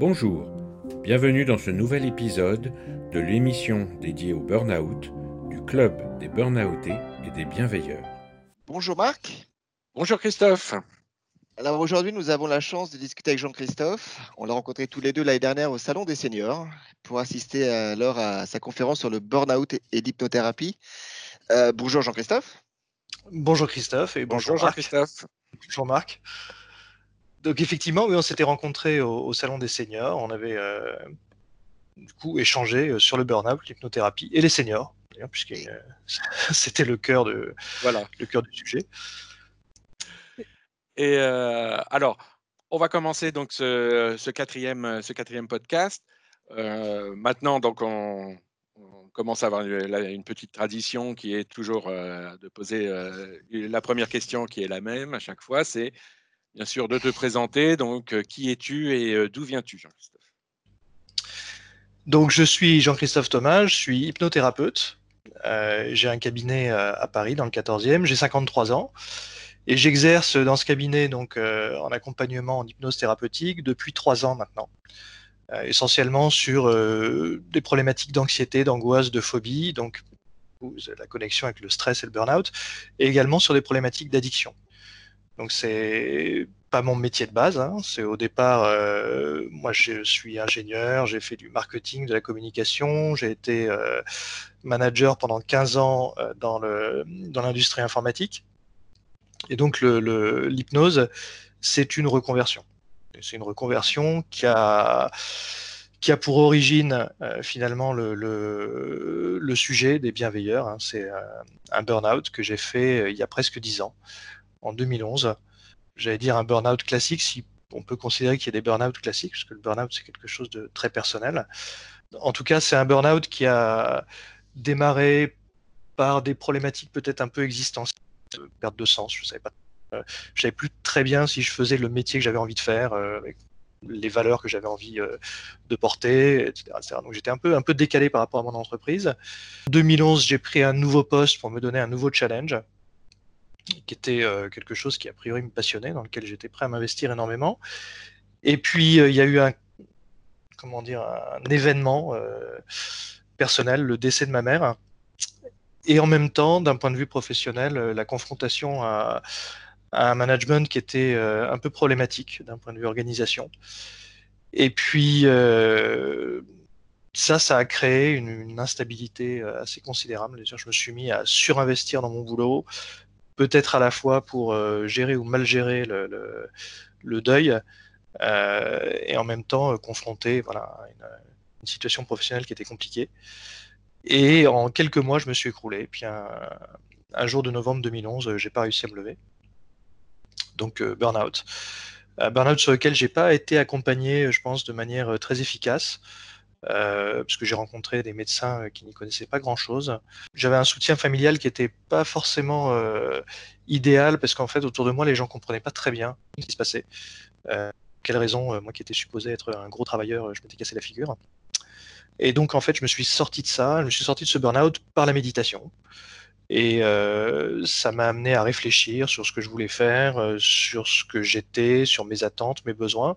Bonjour, bienvenue dans ce nouvel épisode de l'émission dédiée au burn-out du Club des Burnoutés et des Bienveilleurs. Bonjour Marc. Bonjour Christophe. Alors aujourd'hui, nous avons la chance de discuter avec Jean-Christophe. On l'a rencontré tous les deux l'année dernière au Salon des Seniors pour assister alors à sa conférence sur le burn-out et l'hypnothérapie. Euh, bonjour Jean-Christophe. Bonjour Christophe et bonjour, Jean-Christophe. Bonjour Marc. Donc effectivement, oui, on s'était rencontrés au, Salon des Seniors. On avait euh, du coup échangé euh, sur le burn-out, l'hypnothérapie et les seniors, puisque c'était le cœur de voilà. le cœur du sujet. Et euh, alors, on va commencer donc ce, quatrième, ce quatrième podcast. Euh, maintenant, donc on, commence à avoir une, petite tradition qui est toujours euh, de poser la première question qui est la même à chaque fois, c'est bien sûr de te présenter. Donc, qui es-tu et d'où viens-tu, Jean-Christophe? Donc, je suis Jean-Christophe Thomas, je suis hypnothérapeute. j'ai un cabinet à Paris dans le 14e, j'ai 53 ans. Et j'exerce dans ce cabinet donc euh, en accompagnement en hypnose thérapeutique depuis trois ans maintenant, euh, essentiellement sur euh, des problématiques d'anxiété, d'angoisse, de phobie, donc la connexion avec le stress et le burn-out, et également sur des problématiques d'addiction. Donc c'est pas mon métier de base, hein. c'est au départ, moi je suis ingénieur, j'ai fait du marketing, de la communication, j'ai été manager pendant 15 ans dans l'industrie informatique. Et donc l'hypnose, c'est une reconversion. C'est une reconversion qui a, qui a pour origine euh, finalement le, sujet des bienveilleurs. Hein. C'est euh, un burn-out que j'ai fait euh, il y a presque dix ans, en 2011. J'allais dire un burn-out classique, si on peut considérer qu'il y a des burn-out classiques, parce que le burn-out c'est quelque chose de très personnel. En tout cas, c'est un burn-out qui a démarré par des problématiques peut-être un peu existentielles perte de sens. Je savais pas. Euh, je savais plus très bien si je faisais le métier que j'avais envie de faire, euh, les valeurs que j'avais envie euh, de porter, etc., Donc j'étais un peu, un peu décalé par rapport à mon entreprise. En 2011, j'ai pris un nouveau poste pour me donner un nouveau challenge, qui était quelque chose qui a priori me passionnait, dans lequel j'étais prêt à m'investir énormément. Et puis il y a eu un, comment dire, un événement personnel, le décès de ma mère, et en même temps, d'un point de vue professionnel, euh, la confrontation à, un management qui était euh, un peu problématique d'un point de vue organisation. Et puis, euh, ça, ça a créé une, instabilité assez considérable. Je me suis mis à surinvestir dans mon boulot, peut-être à la fois pour gérer ou mal gérer le, deuil, et en même temps confronter voilà, une, une, situation professionnelle qui était compliquée. Et en quelques mois, je me suis écroulé. Puis un, jour de novembre 2011, euh, j'ai pas réussi à me lever. Donc euh, burn-out. burn-out sur lequel j'ai pas été accompagné, je pense, de manière euh, très efficace. Parce que j'ai rencontré des médecins qui n'y connaissaient pas grand-chose. J'avais un soutien familial qui n'était pas forcément idéal, parce qu'en fait, autour de moi, les gens comprenaient pas très bien ce qui se passait. quelle raison, moi qui étais supposé être un gros travailleur, je m'étais cassé la figure. Et donc, en fait, je me suis sorti de ça, je me suis sorti de ce burn-out par la méditation. Et euh, ça m'a amené à réfléchir sur ce que je voulais faire, euh, sur ce que j'étais, sur mes attentes, mes besoins,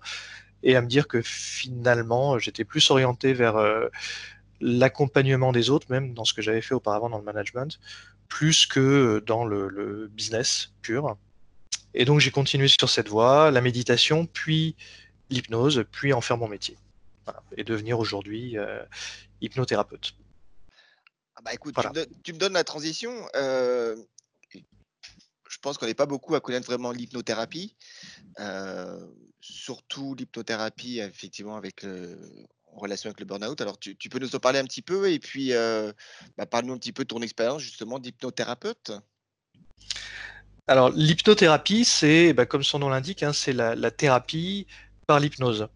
et à me dire que finalement, j'étais plus orienté vers euh, l'accompagnement des autres, même dans ce que j'avais fait auparavant dans le management, plus que dans le, le business pur. Et donc, j'ai continué sur cette voie, la méditation, puis l'hypnose, puis en faire mon métier et devenir aujourd'hui euh, hypnothérapeute. Ah bah écoute, tu, me donnes la transition. Euh, je pense qu'on n'est pas beaucoup à connaître vraiment l'hypnothérapie, euh, surtout l'hypnothérapie effectivement avec en relation avec le burn-out. Alors tu, peux nous en parler un petit peu et puis bah, parle-nous un petit peu de ton expérience justement d'hypnothérapeute. Alors l'hypnothérapie, c'est bah, comme son nom l'indique, hein, c'est la, thérapie par l'hypnose.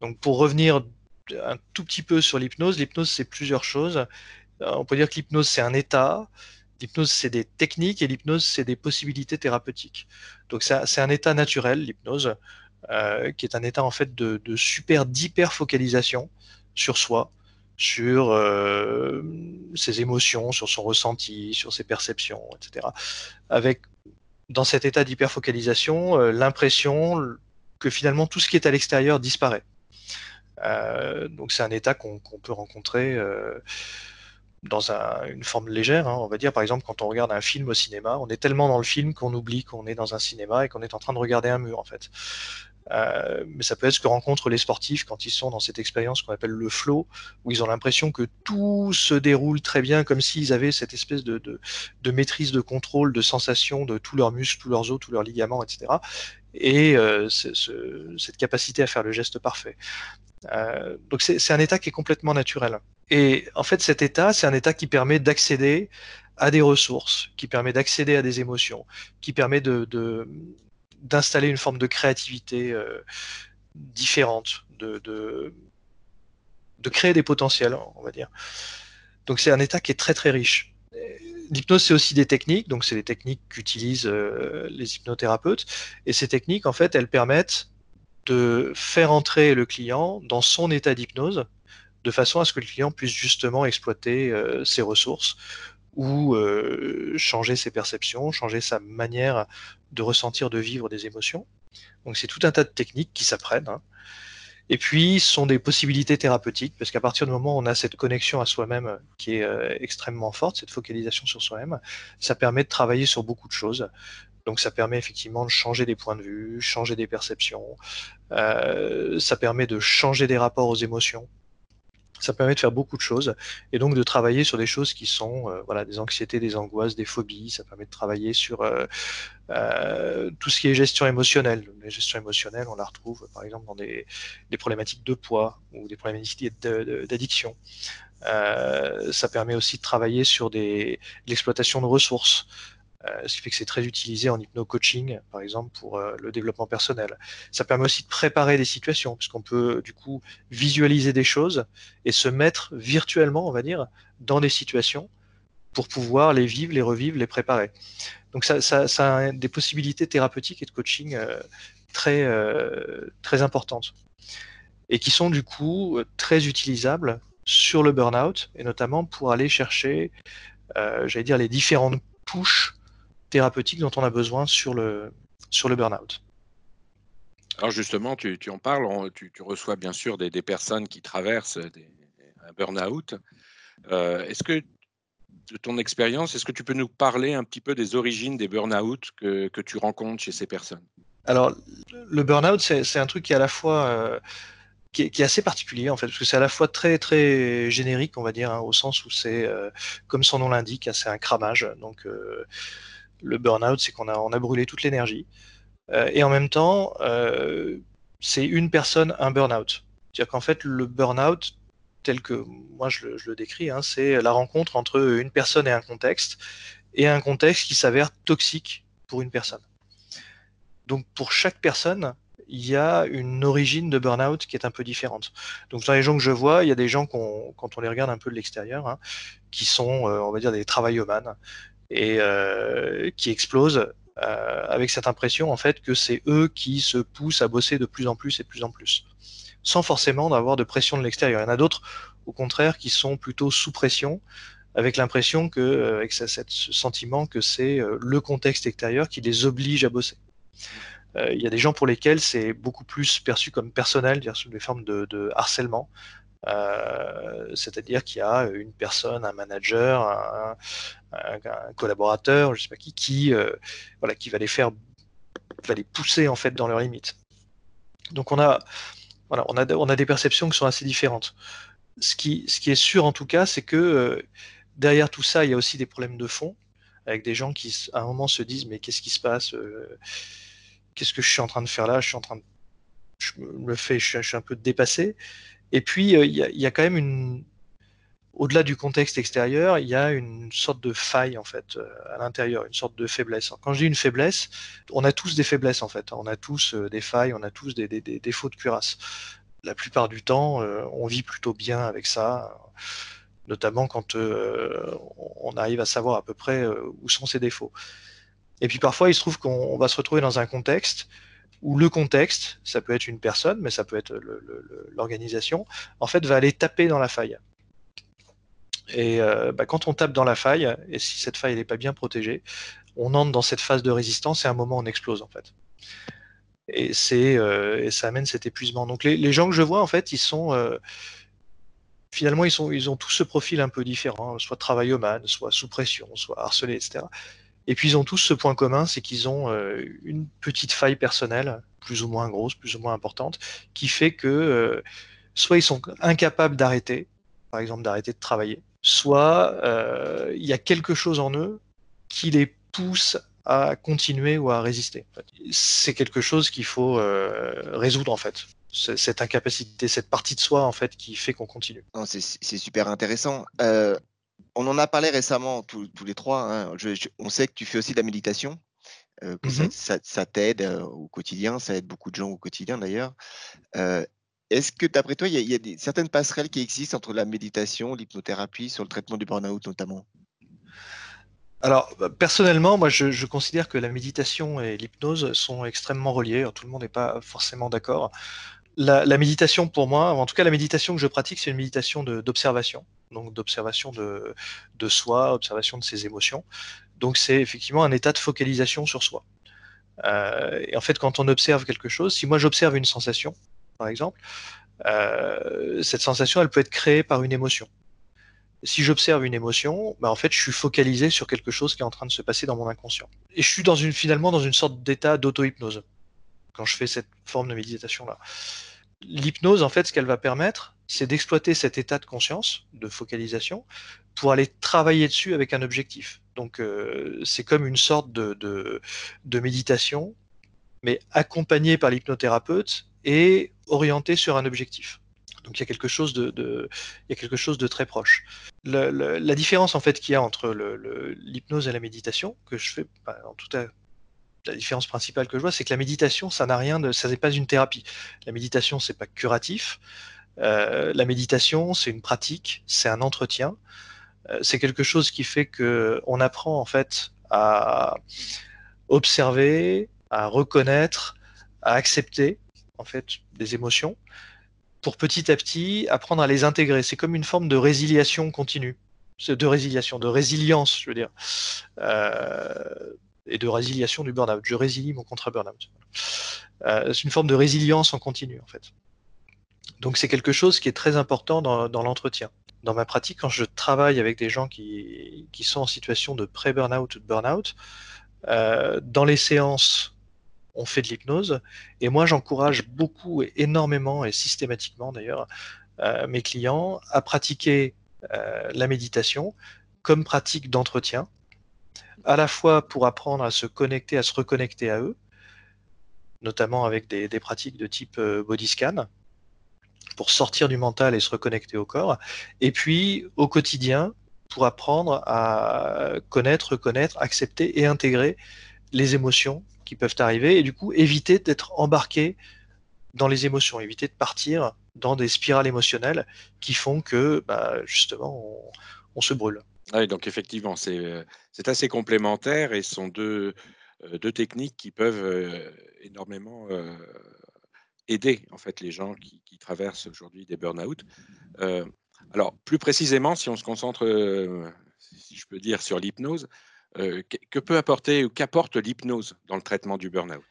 Donc pour revenir un tout petit peu sur l'hypnose, l'hypnose c'est plusieurs choses. Euh, on peut dire que l'hypnose c'est un état, l'hypnose c'est des techniques et l'hypnose c'est des possibilités thérapeutiques. Donc c'est un état naturel, l'hypnose, euh, qui est un état en fait de, super d'hyper focalisation sur soi, sur euh, ses émotions, sur son ressenti, sur ses perceptions, etc. Avec dans cet état d'hyperfocalisation, l'impression que finalement tout ce qui est à l'extérieur disparaît. donc c'est un état qu'on peut rencontrer dans une forme légère, hein, on va dire. Par exemple, quand on regarde un film au cinéma, on est tellement dans le film qu'on oublie qu'on est dans un cinéma et qu'on est en train de regarder un mur, en fait. Euh, mais ça peut être ce que rencontrent les sportifs quand ils sont dans cette expérience qu'on appelle le flow, où ils ont l'impression que tout se déroule très bien, comme s'ils avaient cette espèce de, maîtrise, de contrôle, de sensation de tous leurs muscles, tous leurs os, tous leurs ligaments, etc. Et euh, cette capacité à faire le geste parfait. Euh, donc c'est un état qui est complètement naturel. Et en fait, cet état, c'est un état qui permet d'accéder à des ressources, qui permet d'accéder à des émotions, qui permet d'installer une forme de créativité euh, différente, de, de, créer des potentiels, on va dire. Donc c'est un état qui est très très riche. L'hypnose, c'est aussi des techniques, donc c'est les techniques qu'utilisent euh, les hypnothérapeutes. Et ces techniques, en fait, elles permettent de faire entrer le client dans son état d'hypnose, de façon à ce que le client puisse justement exploiter euh, ses ressources ou euh, changer ses perceptions, changer sa manière de ressentir, de vivre des émotions. Donc c'est tout un tas de techniques qui s'apprennent. Hein. Et puis, ce sont des possibilités thérapeutiques, parce qu'à partir du moment où on a cette connexion à soi-même qui est euh, extrêmement forte, cette focalisation sur soi-même, ça permet de travailler sur beaucoup de choses. Donc ça permet effectivement de changer des points de vue, changer des perceptions, ça permet de changer des rapports aux émotions, ça permet de faire beaucoup de choses et donc de travailler sur des choses qui sont euh, voilà des anxiétés, des angoisses, des phobies. Ça permet de travailler sur euh, euh, tout ce qui est gestion émotionnelle. La gestion émotionnelle, on la retrouve par exemple dans des, des problématiques de poids ou des problématiques d'addiction. ça permet aussi de travailler sur l'exploitation de ressources. Euh, ce qui fait que c'est très utilisé en hypno-coaching, par exemple, pour euh, le développement personnel. Ça permet aussi de préparer des situations, puisqu'on peut du coup visualiser des choses et se mettre virtuellement, on va dire, dans des situations pour pouvoir les vivre, les revivre, les préparer. Donc ça, a des possibilités thérapeutiques et de coaching euh, très, très importantes et qui sont du coup très utilisables sur le burn-out et notamment pour aller chercher, j'allais dire, les différentes touches thérapeutique dont on a besoin sur le, sur le burn-out. Alors justement, tu, tu en parles, tu, tu, reçois bien sûr des, des personnes qui traversent des, un burn-out. Euh, est-ce que, de ton expérience, est-ce que tu peux nous parler un petit peu des origines des burn-out que, que tu rencontres chez ces personnes? Alors, le burn-out, c'est un truc qui est à la fois... Euh, qui, est, qui, est, assez particulier en fait, parce que c'est à la fois très très générique, on va dire, hein, au sens où c'est, euh, comme son nom l'indique, c'est un cramage. Donc, le burn-out, c'est qu'on a, on a brûlé toute l'énergie. Euh, et en même temps, euh, c'est une personne, un burn-out. C'est-à-dire qu'en fait, le burn-out, tel que moi je le, décris, hein, c'est la rencontre entre une personne et un contexte, et un contexte qui s'avère toxique pour une personne. Donc pour chaque personne, il y a une origine de burn-out qui est un peu différente. Donc dans les gens que je vois, il y a des gens quand on les regarde un peu de l'extérieur, hein, qui sont, euh, on va dire, des travaillomanes, et euh, qui explosent euh, avec cette impression en fait que c'est eux qui se poussent à bosser de plus en plus et de plus en plus, sans forcément avoir de pression de l'extérieur. Il y en a d'autres, au contraire, qui sont plutôt sous pression, avec l'impression que, euh, avec ce, sentiment que c'est le contexte extérieur qui les oblige à bosser. Il y a des gens pour lesquels c'est beaucoup plus perçu comme personnel, sous des formes de harcèlement, euh, c'est-à-dire qu'il y a une personne, un manager, un, collaborateur, je sais pas qui, qui, euh, voilà, qui va les faire, va les pousser en fait dans leurs limites. Donc on a, voilà, on a, on a des perceptions qui sont assez différentes. Ce qui, ce qui est sûr en tout cas, c'est que euh, derrière tout ça, il y a aussi des problèmes de fond, avec des gens qui à un moment se disent mais qu'est-ce qui se passe Qu'est-ce que je suis en train de faire là? Je suis en train de, je me fais, je suis un peu dépassé. Et puis, euh, il y, a quand même une. Au-delà du contexte extérieur, il y a une sorte de faille, en fait, euh, à l'intérieur, une sorte de faiblesse. Quand je dis une faiblesse, on a tous des faiblesses, en fait. On a tous euh, des failles, on a tous des, défauts de cuirasse. La plupart du temps, on vit plutôt bien avec ça, notamment quand on arrive à savoir à peu près où sont ses défauts. Et puis parfois, il se trouve qu'on va se retrouver dans un contexte où le contexte, ça peut être une personne, mais ça peut être l'organisation, en fait, va aller taper dans la faille. Et euh, bah, quand on tape dans la faille, et si cette faille n'est pas bien protégée, on entre dans cette phase de résistance et à un moment on explose en fait. Et, euh, ça amène cet épuisement. Donc les, gens que je vois en fait, ils sont euh, finalement ils, sont, ils ont tous ce profil un peu différent, hein, soit travaillomane, soit sous pression, soit harcelé, etc. Et puis ils ont tous ce point commun, c'est qu'ils ont euh, une petite faille personnelle, plus ou moins grosse, plus ou moins importante, qui fait que soit ils sont incapables d'arrêter, par exemple d'arrêter de travailler, soit il y a quelque chose en eux qui les pousse à continuer ou à résister. C'est quelque chose qu'il faut euh, résoudre en fait. Cette incapacité, cette partie de soi en fait qui fait qu'on continue. C'est super intéressant. Euh, on en a parlé récemment tous, les trois. Hein. on sait que tu fais aussi de la méditation. Euh, mm-hmm. ça, t'aide au quotidien, ça aide beaucoup de gens au quotidien d'ailleurs. Est-ce que d'après toi, il y a, des, certaines passerelles qui existent entre la méditation, l'hypnothérapie, sur le traitement du burn-out notamment? Alors, bah, personnellement, moi, je, considère que la méditation et l'hypnose sont extrêmement reliés. tout le monde n'est pas forcément d'accord. La, méditation, pour moi, en tout cas, la méditation que je pratique, c'est une méditation d'observation. Donc, d'observation de, soi, observation de ses émotions. Donc, c'est effectivement un état de focalisation sur soi. Euh, et en fait, quand on observe quelque chose, si moi j'observe une sensation, par exemple, euh, cette sensation, elle peut être créée par une émotion si j'observe une émotion, bah en fait, je suis focalisé sur quelque chose qui est en train de se passer dans mon inconscient. Et je suis dans une, finalement dans une sorte d'état d'auto-hypnose quand je fais cette forme de méditation-là. L'hypnose, en fait, ce qu'elle va permettre, c'est d'exploiter cet état de conscience, de focalisation, pour aller travailler dessus avec un objectif. Donc, euh, c'est comme une sorte de, de, de méditation, mais accompagnée par l'hypnothérapeute et orientée sur un objectif. Donc il y a quelque chose de, il y a quelque chose de très proche. la différence en fait qu'il y a entre l'hypnose et la méditation, que je fais, bah, en tout cas, la différence principale que je vois, c'est que la méditation, ça n'a rien de, ça n'est pas une thérapie. La méditation, c'est pas curatif. Euh, la méditation, c'est une pratique, c'est un entretien. Euh, c'est quelque chose qui fait que on apprend en fait à observer, à reconnaître, à accepter en fait des émotions pour petit à petit apprendre à les intégrer. C'est comme une forme de résiliation continue, de résiliation, de résilience, je veux dire, euh, et de résiliation du burn-out. Je résilie mon contrat burn-out. Euh, c'est une forme de résilience en continu, en fait. Donc c'est quelque chose qui est très important dans, l'entretien. Dans ma pratique, quand je travaille avec des gens qui, sont en situation de pré-burnout ou de burn-out, euh, dans les séances on fait de l'hypnose. Et moi, j'encourage beaucoup et énormément, et systématiquement d'ailleurs, euh, mes clients à pratiquer la méditation comme pratique d'entretien, à la fois pour apprendre à se connecter, à se reconnecter à eux, notamment avec des, pratiques de type euh, body scan, pour sortir du mental et se reconnecter au corps, et puis au quotidien, pour apprendre à connaître, reconnaître, accepter et intégrer les émotions qui peuvent arriver et du coup éviter d'être embarqué dans les émotions, éviter de partir dans des spirales émotionnelles qui font que bah, justement on, se brûle. Oui, donc effectivement, c'est assez complémentaire et ce sont deux, techniques qui peuvent énormément aider en fait les gens qui, traversent aujourd'hui des burn-out. alors plus précisément, si on se concentre, si je peux dire, sur l'hypnose, que peut apporter ou qu'apporte l'hypnose dans le traitement du burn-out?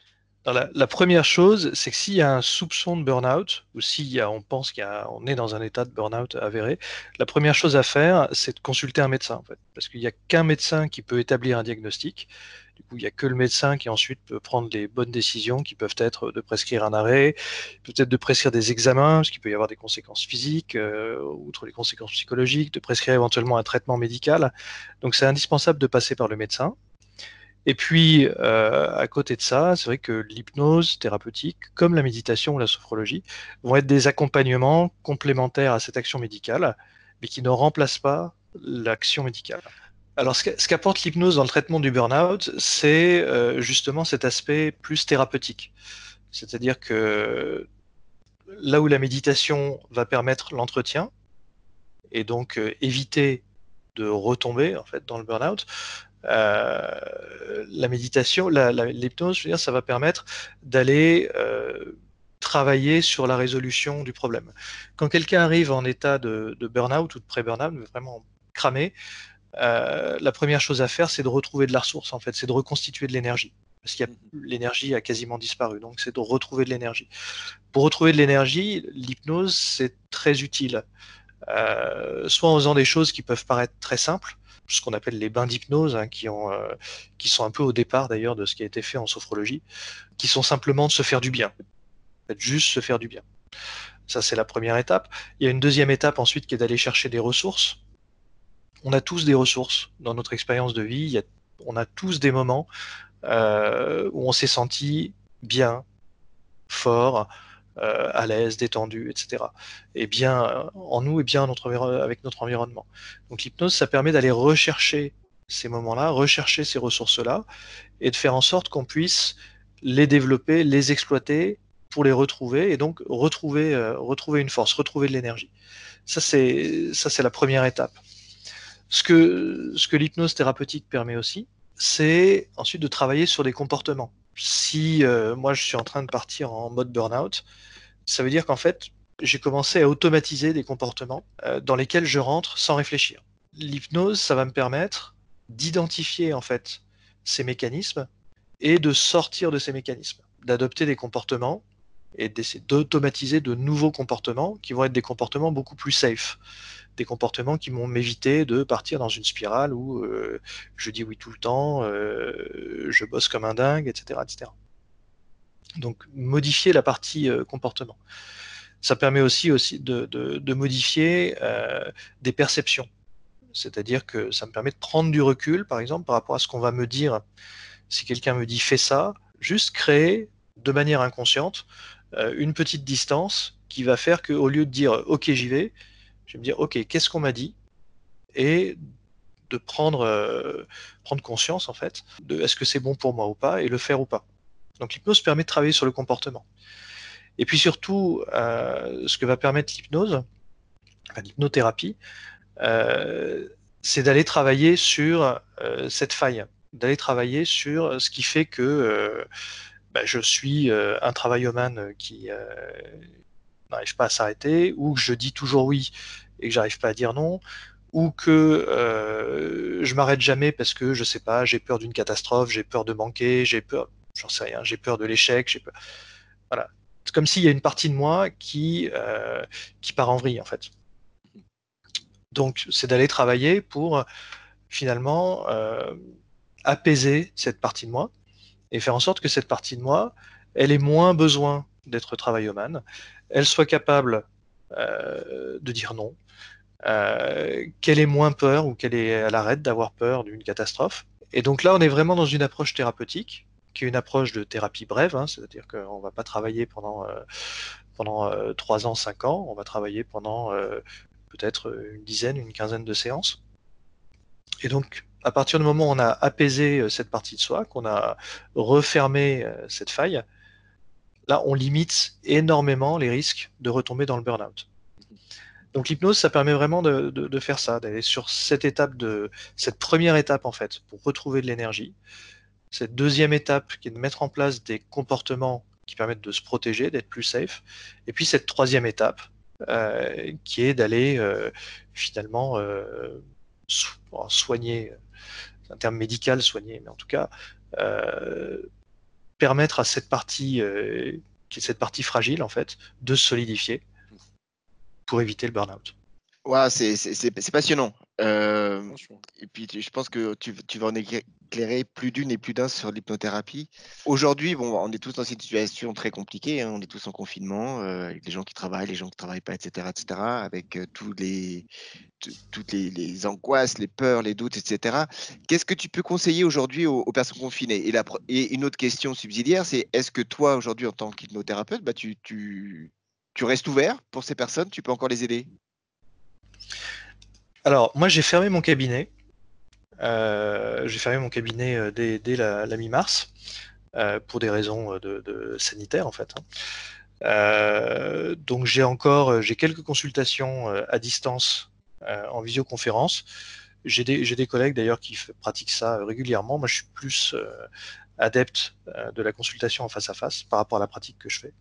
La, première chose, c'est que s'il y a un soupçon de burn-out, ou si on pense qu'on est dans un état de burn-out avéré, la première chose à faire, c'est de consulter un médecin. Parce qu'il n'y a qu'un médecin qui peut établir un diagnostic. Du coup, il n'y a que le médecin qui ensuite peut prendre les bonnes décisions, qui peuvent être de prescrire un arrêt, peut-être de prescrire des examens, parce qu'il peut y avoir des conséquences physiques, euh, outre les conséquences psychologiques, de prescrire éventuellement un traitement médical. Donc, c'est indispensable de passer par le médecin. Et puis, euh, à côté de ça, c'est vrai que l'hypnose thérapeutique, comme la méditation ou la sophrologie, vont être des accompagnements complémentaires à cette action médicale, mais qui ne remplacent pas l'action médicale. Alors, ce qu'apporte l'hypnose dans le traitement du burn-out, c'est euh, justement cet aspect plus thérapeutique. C'est-à-dire que là où la méditation va permettre l'entretien, et donc euh, éviter de retomber en fait dans le burn-out, la méditation, l'hypnose, dire, ça va permettre d'aller euh, travailler sur la résolution du problème. Quand quelqu'un arrive en état de, burn-out ou de pré-burn-out, vraiment cramé, la première chose à faire, c'est de retrouver de la ressource, en fait, c'est de reconstituer de l'énergie. Parce que mhm. l'énergie a quasiment disparu, donc c'est de retrouver de l'énergie. Pour retrouver de l'énergie, l'hypnose, c'est très utile. soit en faisant des choses qui peuvent paraître très simples, ce qu'on appelle les bains d'hypnose, hein, qui, euh, qui sont un peu au départ d'ailleurs de ce qui a été fait en sophrologie, qui sont simplement de se faire du bien. juste se faire du bien. Ça, c'est la première étape. Il y a une deuxième étape ensuite qui est d'aller chercher des ressources. On a tous des ressources dans notre expérience de vie. on a tous des moments euh, où on s'est senti bien, fort, euh, à l'aise, détendu, etc. Et bien euh, en nous et bien notre avec notre environnement. Donc l'hypnose, ça permet d'aller rechercher ces moments-là, rechercher ces ressources-là, et de faire en sorte qu'on puisse les développer, les exploiter pour les retrouver, et donc retrouver, euh, retrouver une force, retrouver de l'énergie. Ça, c'est la première étape. Ce que, ce que l'hypnose thérapeutique permet aussi, c'est ensuite de travailler sur des comportements si euh, moi je suis en train de partir en mode burn-out, ça veut dire qu'en fait, j'ai commencé à automatiser des comportements euh, dans lesquels je rentre sans réfléchir. L'hypnose, ça va me permettre d'identifier en fait ces mécanismes et de sortir de ces mécanismes, d'adopter des comportements et d'essayer d'automatiser de nouveaux comportements qui vont être des comportements beaucoup plus safe, des comportements qui vont m'éviter de partir dans une spirale où euh, je dis oui tout le temps, euh, je bosse comme un dingue, etc., etc. Donc modifier la partie euh, comportement. Ça permet aussi, aussi de, de modifier des perceptions. C'est-à-dire que ça me permet de prendre du recul, par exemple, par rapport à ce qu'on va me dire. Si quelqu'un me dit fais ça, juste créer de manière inconsciente une petite distance qui va faire qu'au lieu de dire ok j'y vais, je vais me dire, OK, qu'est-ce qu'on m'a dit? Et de prendre, euh, prendre conscience, en fait, de est-ce que c'est bon pour moi ou pas, et le faire ou pas. Donc l'hypnose permet de travailler sur le comportement. Et puis surtout, euh, ce que va permettre l'hypnose, l'hypnothérapie, euh, c'est d'aller travailler sur cette faille, d'aller travailler sur ce qui fait que bah, je suis un travailloman qui, n'arrive pas à s'arrêter, ou que je dis toujours oui et que j'arrive pas à dire non, ou que euh, je m'arrête jamais parce que je sais pas, j'ai peur d'une catastrophe, j'ai peur de manquer, j'ai peur, j'en sais rien, j'ai peur de l'échec, j'ai peur. Voilà. C'est comme s'il y a une partie de moi qui, euh, qui part en vrille en fait. Donc c'est d'aller travailler pour finalement euh, apaiser cette partie de moi et faire en sorte que cette partie de moi, elle ait moins besoin d'être travaillomane, elle soit capable euh, de dire non, euh, qu'elle ait moins peur ou qu'elle est à l'arrêt d'avoir peur d'une catastrophe. Et donc là, on est vraiment dans une approche thérapeutique, qui est une approche de thérapie brève, hein, c'est-à-dire qu'on ne va pas travailler pendant, euh, pendant 3 ans, 5 ans, on va travailler pendant peut-être une dizaine, une quinzaine de séances. Et donc, à partir du moment où on a apaisé cette partie de soi, qu'on a refermé cette faille, là, on limite énormément les risques de retomber dans le burn-out. Donc l'hypnose, ça permet vraiment de, faire ça, d'aller sur cette étape de cette première étape en fait pour retrouver de l'énergie. Cette deuxième étape qui est de mettre en place des comportements qui permettent de se protéger, d'être plus safe. Et puis cette troisième étape euh, qui est d'aller euh, finalement euh, soigner, c'est un terme médical soigner, mais en tout cas permettre à cette partie, cette partie fragile, en fait, de se solidifier pour éviter le burn-out. Ouais, c'est passionnant. Euh, et puis, je pense que tu, tu, vas en éclairer plus d'une et plus d'un sur l'hypnothérapie. Aujourd'hui, bon, on est tous dans une situation très compliquée. Hein. on est tous en confinement, euh, avec les gens qui travaillent, les gens qui ne travaillent pas, etc., etc., avec euh, tous les, toutes les, les, angoisses, les peurs, les doutes, etc. Qu'est-ce que tu peux conseiller aujourd'hui aux, personnes confinées? Et, la, et, une autre question subsidiaire, c'est est-ce que toi, aujourd'hui, en tant qu'hypnothérapeute, bah, tu, tu, tu restes ouvert pour ces personnes Tu peux encore les aider? Alors, moi, j'ai fermé mon cabinet. Euh, j'ai fermé mon cabinet euh, dès, la, mi-mars euh, pour des raisons de, sanitaires en fait. Hein. donc j'ai encore j'ai quelques consultations à distance en visioconférence. J'ai des, collègues d'ailleurs qui pratiquent ça régulièrement. Moi je suis plus adepte de la consultation en face à face par rapport à la pratique que je fais.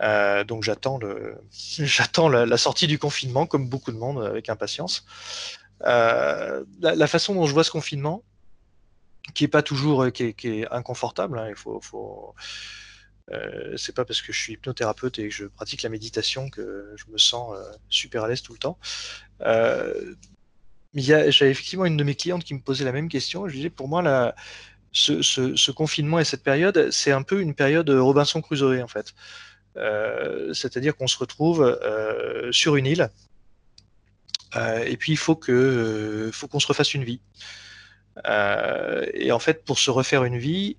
Euh, donc j'attends la, sortie du confinement comme beaucoup de monde avec impatience. la, façon dont je vois ce confinement, qui est pas toujours, qui est, inconfortable, hein, il faut, c'est pas parce que je suis hypnothérapeute et que je pratique la méditation que je me sens super à l'aise tout le temps. J'avais effectivement une de mes clientes qui me posait la même question. Je disais, pour moi, la, ce, confinement et cette période, c'est un peu une période Robinson Crusoe, en fait. Euh, c'est-à-dire qu'on se retrouve euh, sur une île, euh, et puis il faut que, faut qu'on se refasse une vie. et en fait, pour se refaire une vie,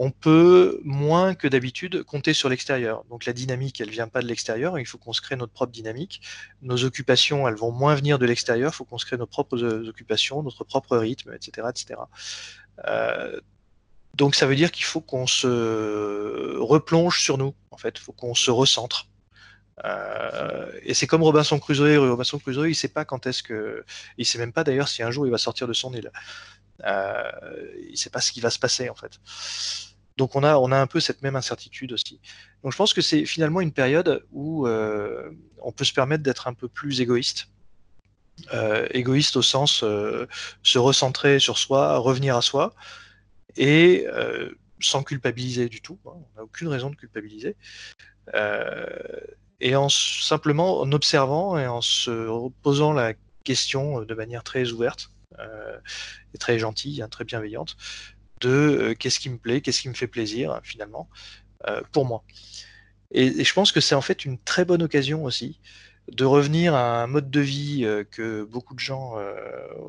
on peut moins que d'habitude compter sur l'extérieur. Donc la dynamique, elle vient pas de l'extérieur, il faut qu'on se crée notre propre dynamique. Nos occupations, elles vont moins venir de l'extérieur, il faut qu'on se crée nos propres occupations, notre propre rythme, etc. etc. donc ça veut dire qu'il faut qu'on se replonge sur nous, en fait, il faut qu'on se recentre. Euh, et c'est comme Robinson Crusoe. Robinson Crusoe, il sait pas quand est-ce que, il sait même pas d'ailleurs si un jour il va sortir de son île. Euh, il sait pas ce qui va se passer en fait. Donc on a, on a un peu cette même incertitude aussi. Donc je pense que c'est finalement une période où euh, on peut se permettre d'être un peu plus égoïste. Euh, égoïste au sens se recentrer sur soi, revenir à soi, et sans culpabiliser du tout. Hein. on n'a aucune raison de culpabiliser. et en simplement en observant et en se posant la question de manière très ouverte et très gentille, hein, très bienveillante, de euh, qu'est-ce qui me plaît, qu'est-ce qui me fait plaisir finalement euh, pour moi. Et, je pense que c'est en fait une très bonne occasion aussi de revenir à un mode de vie euh, que beaucoup de gens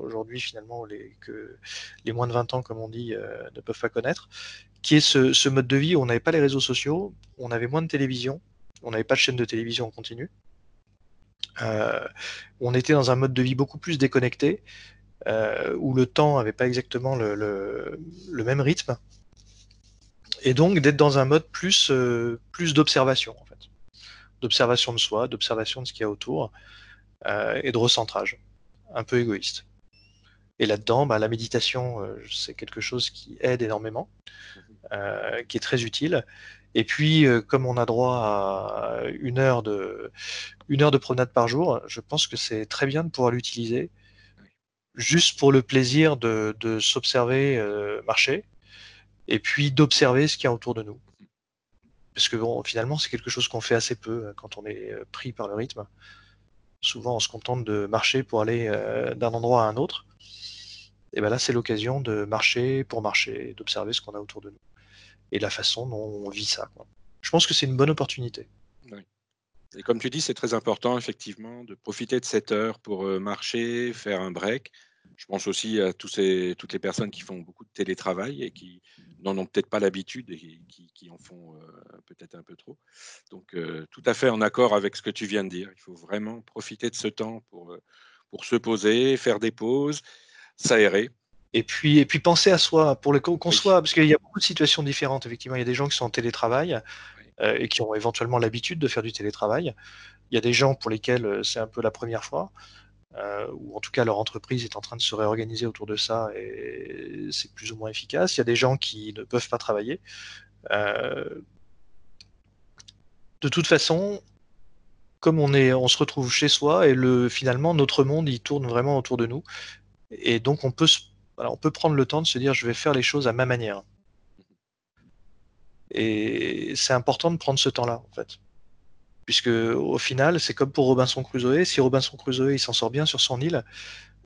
aujourd'hui finalement, les, que les moins de 20 ans comme on dit, ne peuvent pas connaître, qui est ce, mode de vie où on n'avait pas les réseaux sociaux, on avait moins de télévision, on n'avait pas de chaîne de télévision en continu, on était dans un mode de vie beaucoup plus déconnecté, euh, où le temps n'avait pas exactement le, même rythme, et donc d'être dans un mode plus, euh, plus d'observation, en fait. D'observation de soi, d'observation de ce qu'il y a autour, euh, et de recentrage, un peu égoïste. Et là-dedans, bah, la méditation, c'est quelque chose qui aide énormément, qui est très utile. Et puis, comme on a droit à une heure, de, une heure de promenade par jour, je pense que c'est très bien de pouvoir l'utiliser juste pour le plaisir de, s'observer euh, marcher et puis d'observer ce qu'il y a autour de nous. Parce que finalement, c'est quelque chose qu'on fait assez peu euh, quand on est euh, pris par le rythme. Souvent, on se contente de marcher pour aller d'un endroit à un autre. Et bien là, c'est l'occasion de marcher pour marcher, d'observer ce qu'on a autour de nous et la façon dont on vit ça. Je pense que c'est une bonne opportunité. Et comme tu dis, c'est très important, effectivement, de profiter de cette heure pour marcher, faire un break, je pense aussi à toutes les personnes qui font beaucoup de télétravail et qui n'en ont peut-être pas l'habitude et qui, en font euh, peut-être un peu trop. Donc, euh, tout à fait en accord avec ce que tu viens de dire. Il faut vraiment profiter de ce temps pour, euh, pour se poser, faire des pauses, s'aérer. Et puis, et puis penser à soi, pour le qu'on soit, parce qu'il y a beaucoup de situations différentes. Effectivement, il y a des gens qui sont en télétravail et qui ont éventuellement l'habitude de faire du télétravail. Il y a des gens pour lesquels c'est un peu la première fois. Euh, ou en tout cas leur entreprise est en train de se réorganiser autour de ça et c'est plus ou moins efficace. Il y a des gens qui ne peuvent pas travailler. Euh, de toute façon, comme on, est, on se retrouve chez soi et le, finalement notre monde il tourne vraiment autour de nous et donc on peut, on peut prendre le temps de se dire je vais faire les choses à ma manière. Et c'est important de prendre ce temps-là en fait puisque au final, c'est comme pour Robinson Crusoe. Si Robinson Crusoe il s'en sort bien sur son île,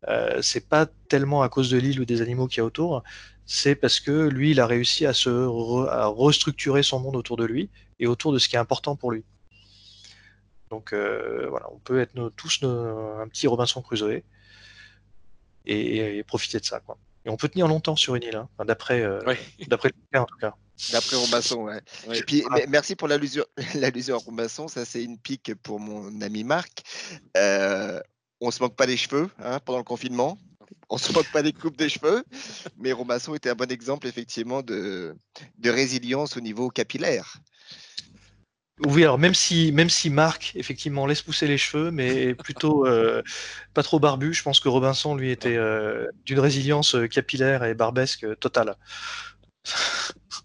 euh, c'est pas tellement à cause de l'île ou des animaux qu'il y a autour, c'est parce que lui, il a réussi à se restructurer son monde autour de lui et autour de ce qui est important pour lui. Donc euh, voilà, on peut être tous un petit Robinson Crusoe et, profiter de ça. Quoi. Et on peut tenir longtemps sur une île, hein. d'après euh, d'après le cas en tout cas. D'après ouais. Et puis, ah. merci pour l'allusion, l'allusion à Rombasson. Ça, c'est une pique pour mon ami Marc. Euh, on se moque pas des cheveux hein, pendant le confinement. On se moque pas des coupes des cheveux. Mais Rombasson était un bon exemple, effectivement, de, de résilience au niveau capillaire. Oui, alors même si, même si Marc, effectivement, laisse pousser les cheveux, mais plutôt euh, pas trop barbu, je pense que Robinson, lui, était euh, d'une résilience capillaire et barbesque totale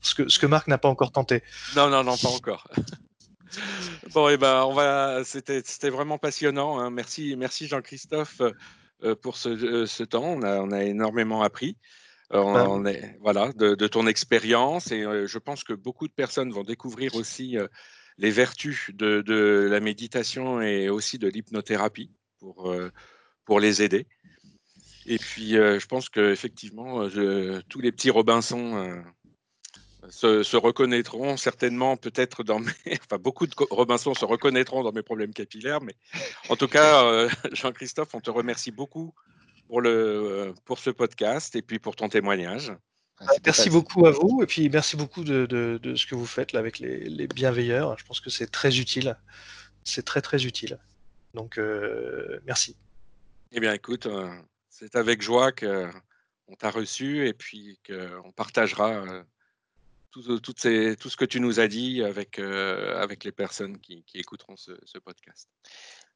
ce, que, ce que Marc n'a pas encore tenté. Non, non, non, pas encore. bon, et eh ben, on va. C'était, c'était vraiment passionnant. Hein. Merci, merci Jean-Christophe pour ce, temps. On a, on a, énormément appris. On, bah est, voilà, de, ton expérience et je pense que beaucoup de personnes vont découvrir aussi les vertus de, de, la méditation et aussi de l'hypnothérapie pour, pour les aider. Et puis, je pense qu'effectivement, tous les petits Robinson se, reconnaîtront certainement peut-être dans mes... Enfin, beaucoup de Robinson se reconnaîtront dans mes problèmes capillaires, mais en tout cas, euh, Jean-Christophe, on te remercie beaucoup pour, le, pour ce podcast et puis pour ton témoignage. Ah, merci beaucoup à vous et puis merci beaucoup de, de, ce que vous faites là avec les, les, bienveilleurs. Je pense que c'est très utile. C'est très très utile. Donc euh, merci. Eh bien écoute, euh, c'est avec joie qu'on t'a reçu et puis qu'on partagera tout, tout, ces, tout, ce que tu nous as dit avec, euh, avec les personnes qui, qui écouteront ce, ce, podcast.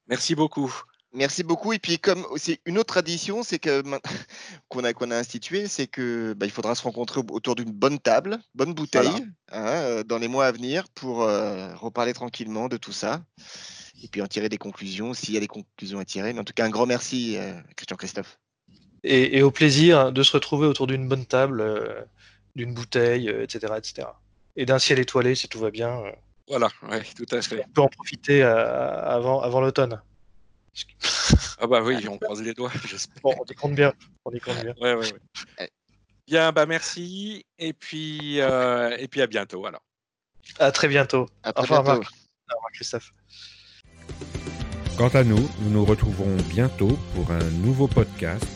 Merci beaucoup. Merci beaucoup. Et puis, comme c'est une autre tradition, c'est que qu'on a qu'on a institué, c'est que bah, il faudra se rencontrer autour d'une bonne table, bonne bouteille, hein, euh, dans les mois à venir pour euh, reparler tranquillement de tout ça. Et puis en tirer des conclusions, s'il y a des conclusions à tirer. Mais en tout cas, un grand merci, Christian Christophe. Et, et, au plaisir de se retrouver autour d'une bonne table d'une bouteille, etc., euh, etc. Et d'un ciel étoilé si tout va bien. Euh. Voilà, ouais, tout à fait. On peut en profiter euh, avant, avant l'automne. Ah bah oui, on croise les doigts, j'espère. Bon, on y compte bien. On y compte bien. Ouais, ouais, ouais. Bien, bah merci. Et puis, et puis à bientôt alors. À très bientôt. À très bientôt. Au revoir, Christophe. Quant à nous, nous nous retrouverons bientôt pour un nouveau podcast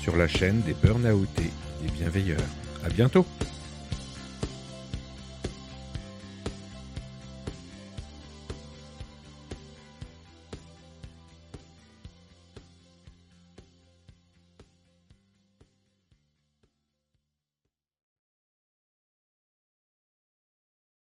sur la chaîne des Burnoutés des Bienveilleurs. À bientôt